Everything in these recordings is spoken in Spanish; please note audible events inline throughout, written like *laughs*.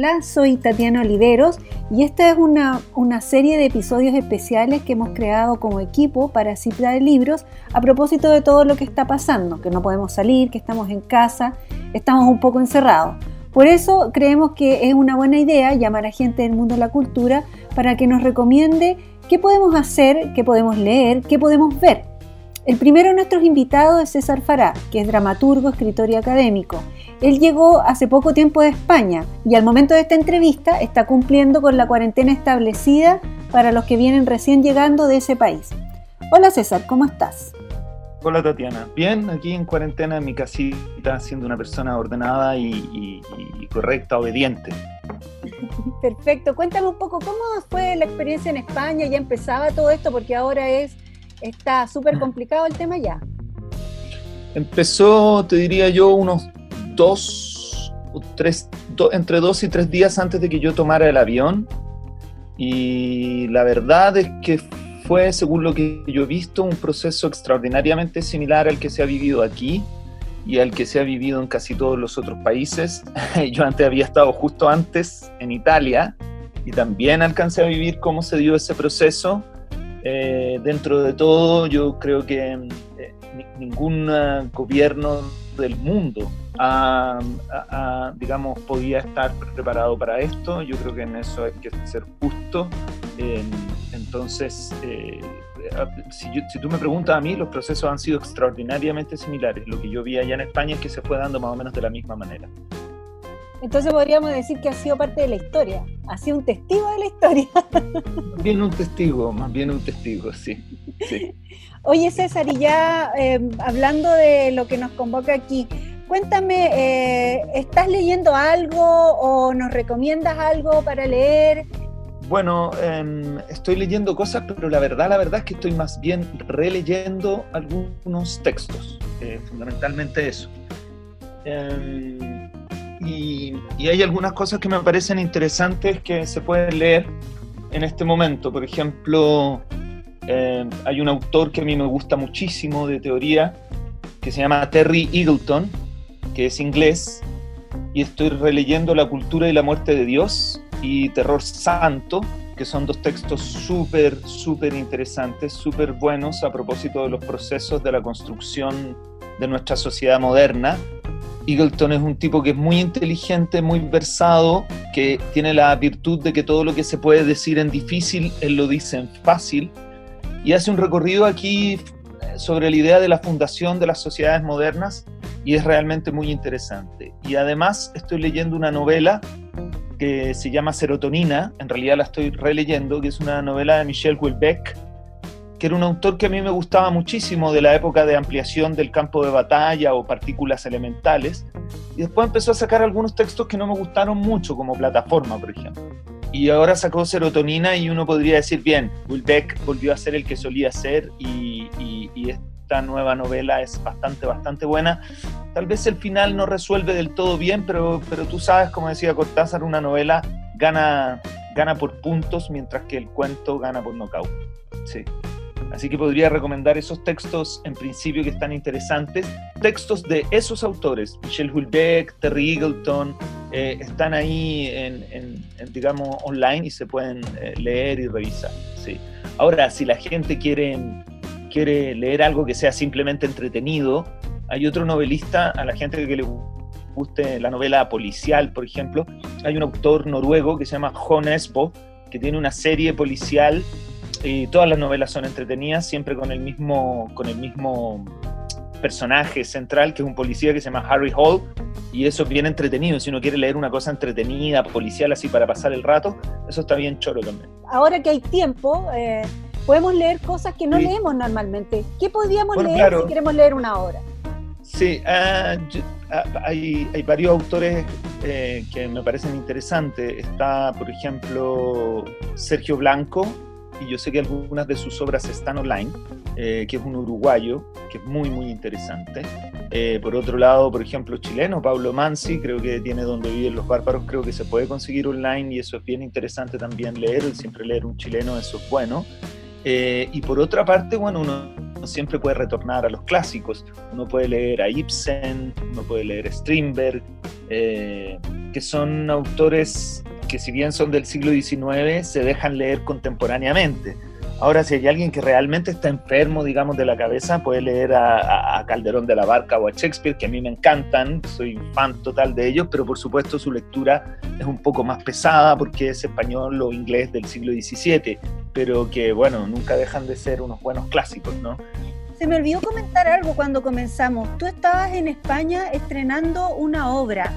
Hola, soy Tatiana Oliveros y esta es una, serie de episodios especiales que hemos creado como equipo para Cipra de Libros a propósito de todo lo que está pasando, que no podemos salir, que estamos en casa, estamos un poco encerrados. Por eso creemos que es una buena idea llamar a gente del mundo de la cultura para que nos recomiende qué podemos hacer, qué podemos leer, qué podemos ver. El primero de nuestros invitados es César Fará, que es dramaturgo, escritor y académico. Él llegó hace poco tiempo de España y al momento de esta entrevista está cumpliendo con la cuarentena establecida para los que vienen recién llegando de ese país. Hola César, ¿cómo estás? Hola Tatiana, bien, aquí en cuarentena en mi casita, siendo una persona ordenada y, correcta, obediente. *laughs* Perfecto, cuéntame un poco cómo fue la experiencia en España, ya empezaba todo esto porque ahora es está súper complicado el tema ya. Empezó, te diría yo, unos dos o tres, entre dos y tres días antes de que yo tomara el avión. Y la verdad es que fue, según lo que yo he visto, un proceso extraordinariamente similar al que se ha vivido aquí y al que se ha vivido en casi todos los otros países. *laughs* yo antes había estado justo antes en Italia y también alcancé a vivir cómo se dio ese proceso eh, dentro de todo, yo creo que eh, ningún gobierno del mundo digamos, podía estar preparado para esto. Yo creo que en eso hay que ser justo. entonces, eh, si, si, tú me preguntas a mí, los procesos han sido extraordinariamente similares. Lo que yo vi allá en España es que se fue dando más o menos de la misma manera. Entonces podríamos decir que ha sido parte de la historia, ha sido un testigo de la historia. Más bien un testigo, más bien un testigo, sí. Oye César, y ya em, hablando de lo que nos convoca aquí, cuéntame, eh, ¿estás leyendo algo o nos recomiendas algo para leer? Bueno, em, estoy leyendo cosas, pero la verdad, la verdad es que estoy más bien releyendo algunos textos, eh, fundamentalmente eso. Em, y, hay algunas cosas que me parecen interesantes que se pueden leer en este momento. Por ejemplo, eh, hay un autor que a mí me gusta muchísimo de teoría, que se llama Terry Eagleton, que es inglés, y estoy releyendo La cultura y la muerte de Dios y Terror Santo, que son dos textos súper, súper interesantes, súper buenos a propósito de los procesos de la construcción de nuestra sociedad moderna Eagleton es un tipo que es muy inteligente, muy versado, que tiene la virtud de que todo lo que se puede decir en difícil, él lo dice en fácil, y hace un recorrido aquí sobre la idea de la fundación de las sociedades modernas, y es realmente muy interesante. Y además estoy leyendo una novela que se llama Serotonina, en realidad la estoy releyendo, que es una novela de Michel Houellebecq, que era un autor que a mí me gustaba muchísimo de la época de ampliación del campo de batalla o partículas elementales, y después empezó a sacar algunos textos que no me gustaron mucho, como Plataforma, por ejemplo. Y ahora sacó Serotonina y uno podría decir, bien, Beck volvió a ser el que solía ser y, esta nueva novela es bastante, bastante buena. Tal vez el final no resuelve del todo bien, pero, pero tú sabes, como decía Cortázar, una novela gana, gana por puntos, mientras que el cuento gana por nocaut. Sí. Así que podría recomendar esos textos en principio que están interesantes. Textos de esos autores, Michel Houellebecq, Terry Eagleton, eh, están ahí en, digamos, online y se pueden eh, leer y revisar. Sí. Ahora, si la gente quiere, quiere leer algo que sea simplemente entretenido, hay otro novelista, a la gente que le guste la novela policial, por ejemplo, hay un autor noruego que se llama Jon Esbo, que tiene una serie policial y todas las novelas son entretenidas, siempre con el mismo, con el mismo personaje central, que es un policía que se llama Harry Hall, y eso es bien entretenido. Si uno quiere leer una cosa entretenida, policial, así para pasar el rato, eso está bien choro también. Ahora que hay tiempo, eh, podemos leer cosas que no leemos normalmente. ¿Qué podríamos leer si queremos leer una obra? Sí, ah, ah, hay, hay, varios autores eh, que me parecen interesantes. Está, por ejemplo, Sergio Blanco, y yo sé que algunas de sus obras están online, eh, que es un uruguayo, que es muy, muy interesante. Eh, por otro lado, por ejemplo, chileno, Pablo Mansi, creo que tiene Donde viven los bárbaros, creo que se puede conseguir online y eso es bien interesante también leer, siempre leer un chileno, eso es bueno. Eh, y por otra parte, bueno, uno siempre puede retornar a los clásicos. Uno puede leer a Ibsen, uno puede leer a Strindberg, eh, que son autores que si bien son del siglo XIX, se dejan leer contemporáneamente. Ahora, si hay alguien que realmente está enfermo, digamos, de la cabeza, puede leer a, Calderón de la Barca o a Shakespeare, que a mí me encantan, soy fan total de ellos, pero por supuesto su lectura es un poco más pesada porque es español o inglés del siglo XVII, pero que, bueno, nunca dejan de ser unos buenos clásicos, ¿no? Se me olvidó comentar algo cuando comenzamos. Tú estabas en España estrenando una obra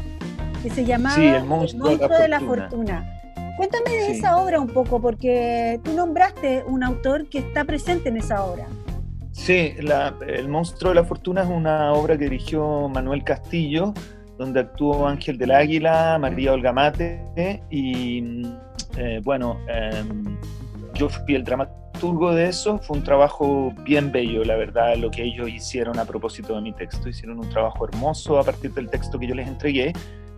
que se llamaba El monstruo, de la fortuna. Cuéntame de esa obra un poco, porque tú nombraste un autor que está presente en esa obra. Sí, El monstruo de la fortuna es una obra que dirigió Manuel Castillo, donde actuó Ángel del Águila, María Olga Mate y, eh, bueno, em, yo fui el dramaturgo de eso. Fue un trabajo bien bello, la verdad, lo que ellos hicieron a propósito de mi texto. Hicieron un trabajo hermoso a partir del texto que yo les entregué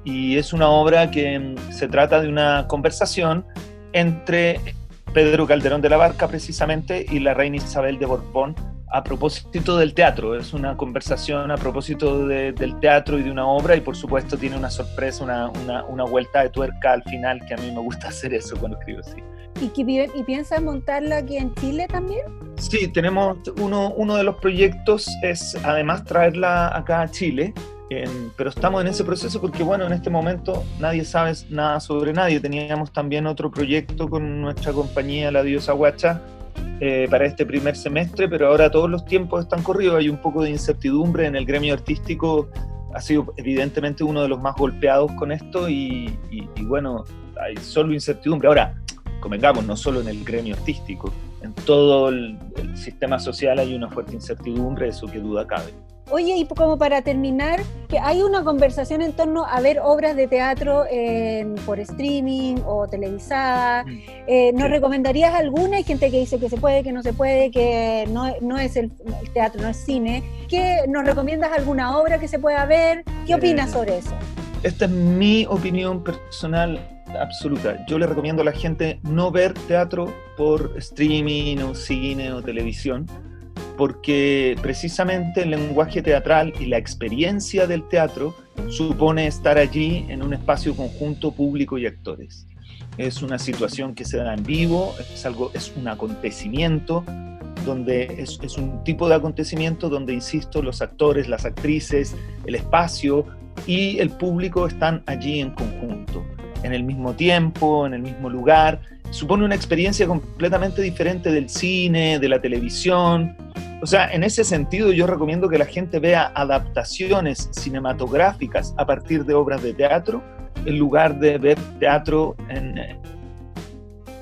y es una obra que mm, se trata de una conversación entre Pedro Calderón de la Barca precisamente y la reina Isabel de Borbón a propósito del teatro. Es una conversación a propósito del teatro y de una obra y por supuesto tiene una sorpresa, una, una, una vuelta de tuerca al final que a mí me gusta *laughs* hacer eso cuando escribo así. ¿Y, ¿Y piensas montarla aquí en Chile también? Sí, tenemos uno, uno de los proyectos es además traerla acá a Chile pero estamos en ese proceso porque, bueno, en este momento nadie sabe nada sobre nadie. Teníamos también otro proyecto con nuestra compañía, La Diosa Guacha, eh, para este primer semestre, pero ahora todos los tiempos están corridos. Hay un poco de incertidumbre en el gremio artístico. Ha sido evidentemente uno de los más golpeados con esto y, bueno, hay solo incertidumbre. Ahora, convengamos, no solo en el gremio artístico, en todo el sistema social hay una fuerte incertidumbre, eso que duda cabe. Oye, y como para terminar, que hay una conversación en torno a ver obras de teatro por streaming o televisada. Mm. Eh, ¿Nos recomendarías alguna? Hay gente que dice que se puede, que no se puede, que no, es el, teatro, no es cine. ¿Qué, ¿Nos recomiendas alguna obra que se pueda ver? ¿Qué eh, opinas sobre eso? Esta es mi opinión personal absoluta. Yo le recomiendo a la gente no ver teatro por streaming o cine o televisión porque precisamente el lenguaje teatral y la experiencia del teatro supone estar allí en un espacio conjunto público y actores. Es una situación que se da en vivo, es, algo, es un acontecimiento, donde es, es un tipo de acontecimiento donde, insisto, los actores, las actrices, el espacio y el público están allí en conjunto, en el mismo tiempo, en el mismo lugar. Supone una experiencia completamente diferente del cine, de la televisión, o sea, en ese sentido yo recomiendo que la gente vea adaptaciones cinematográficas a partir de obras de teatro en lugar de ver teatro en,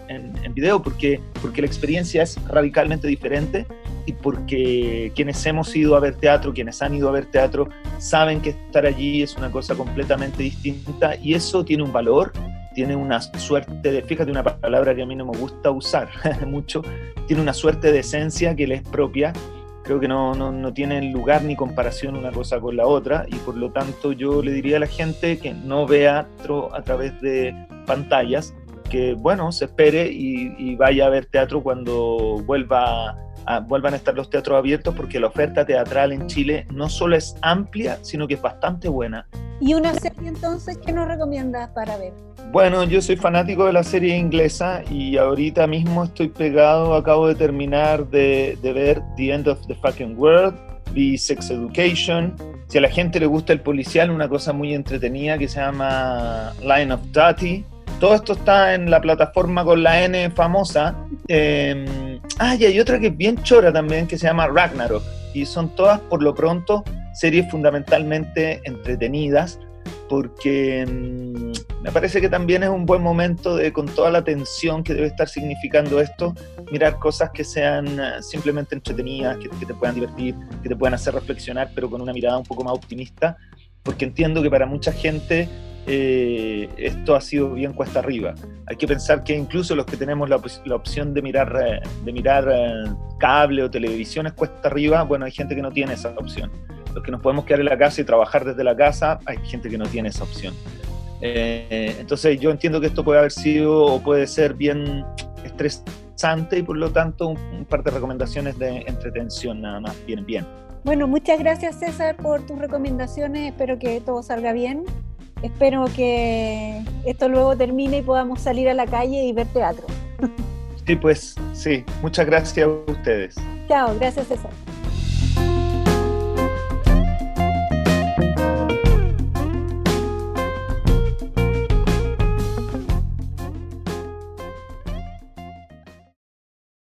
en, video, porque, porque la experiencia es radicalmente diferente y porque quienes hemos ido a ver teatro, quienes han ido a ver teatro, saben que estar allí es una cosa completamente distinta y eso tiene un valor, tiene una suerte de, fíjate una palabra que a mí no me gusta usar *laughs* mucho, tiene una suerte de esencia que le es propia. Creo que no, no, no, tiene lugar ni comparación una cosa con la otra y por lo tanto yo le diría a la gente que no vea teatro a través de pantallas, que bueno, se espere y, vaya a ver teatro cuando vuelva a, vuelvan a estar los teatros abiertos porque la oferta teatral en Chile no solo es amplia, sino que es bastante buena. ¿Y una serie entonces qué nos recomiendas para ver? Bueno, yo soy fanático de la serie inglesa y ahorita mismo estoy pegado, acabo de terminar de, ver The End of the Fucking World, The Sex Education. Si a la gente le gusta el policial, una cosa muy entretenida que se llama Line of Duty. Todo esto está en la plataforma con la N famosa. Eh, ah, y hay otra que es bien chora también que se llama Ragnarok. Y son todas, por lo pronto, series fundamentalmente entretenidas porque mm, me parece que también es un buen momento de, con toda la tensión que debe estar significando esto, mirar cosas que sean eh, simplemente entretenidas, que, te puedan divertir, que te puedan hacer reflexionar, pero con una mirada un poco más optimista, porque entiendo que para mucha gente eh, esto ha sido bien cuesta arriba. Hay que pensar que incluso los que tenemos la, la opción de mirar, eh, de mirar cable o televisión es cuesta arriba, bueno, hay gente que no tiene esa opción los que nos podemos quedar en la casa y trabajar desde la casa, hay gente que no tiene esa opción. Eh, entonces yo entiendo que esto puede haber sido o puede ser bien estresante y por lo tanto un, par de recomendaciones de entretención nada más vienen bien. Bueno, muchas gracias César por tus recomendaciones, espero que todo salga bien. Espero que esto luego termine y podamos salir a la calle y ver teatro. Sí, pues sí, muchas gracias a ustedes. Chao, gracias César.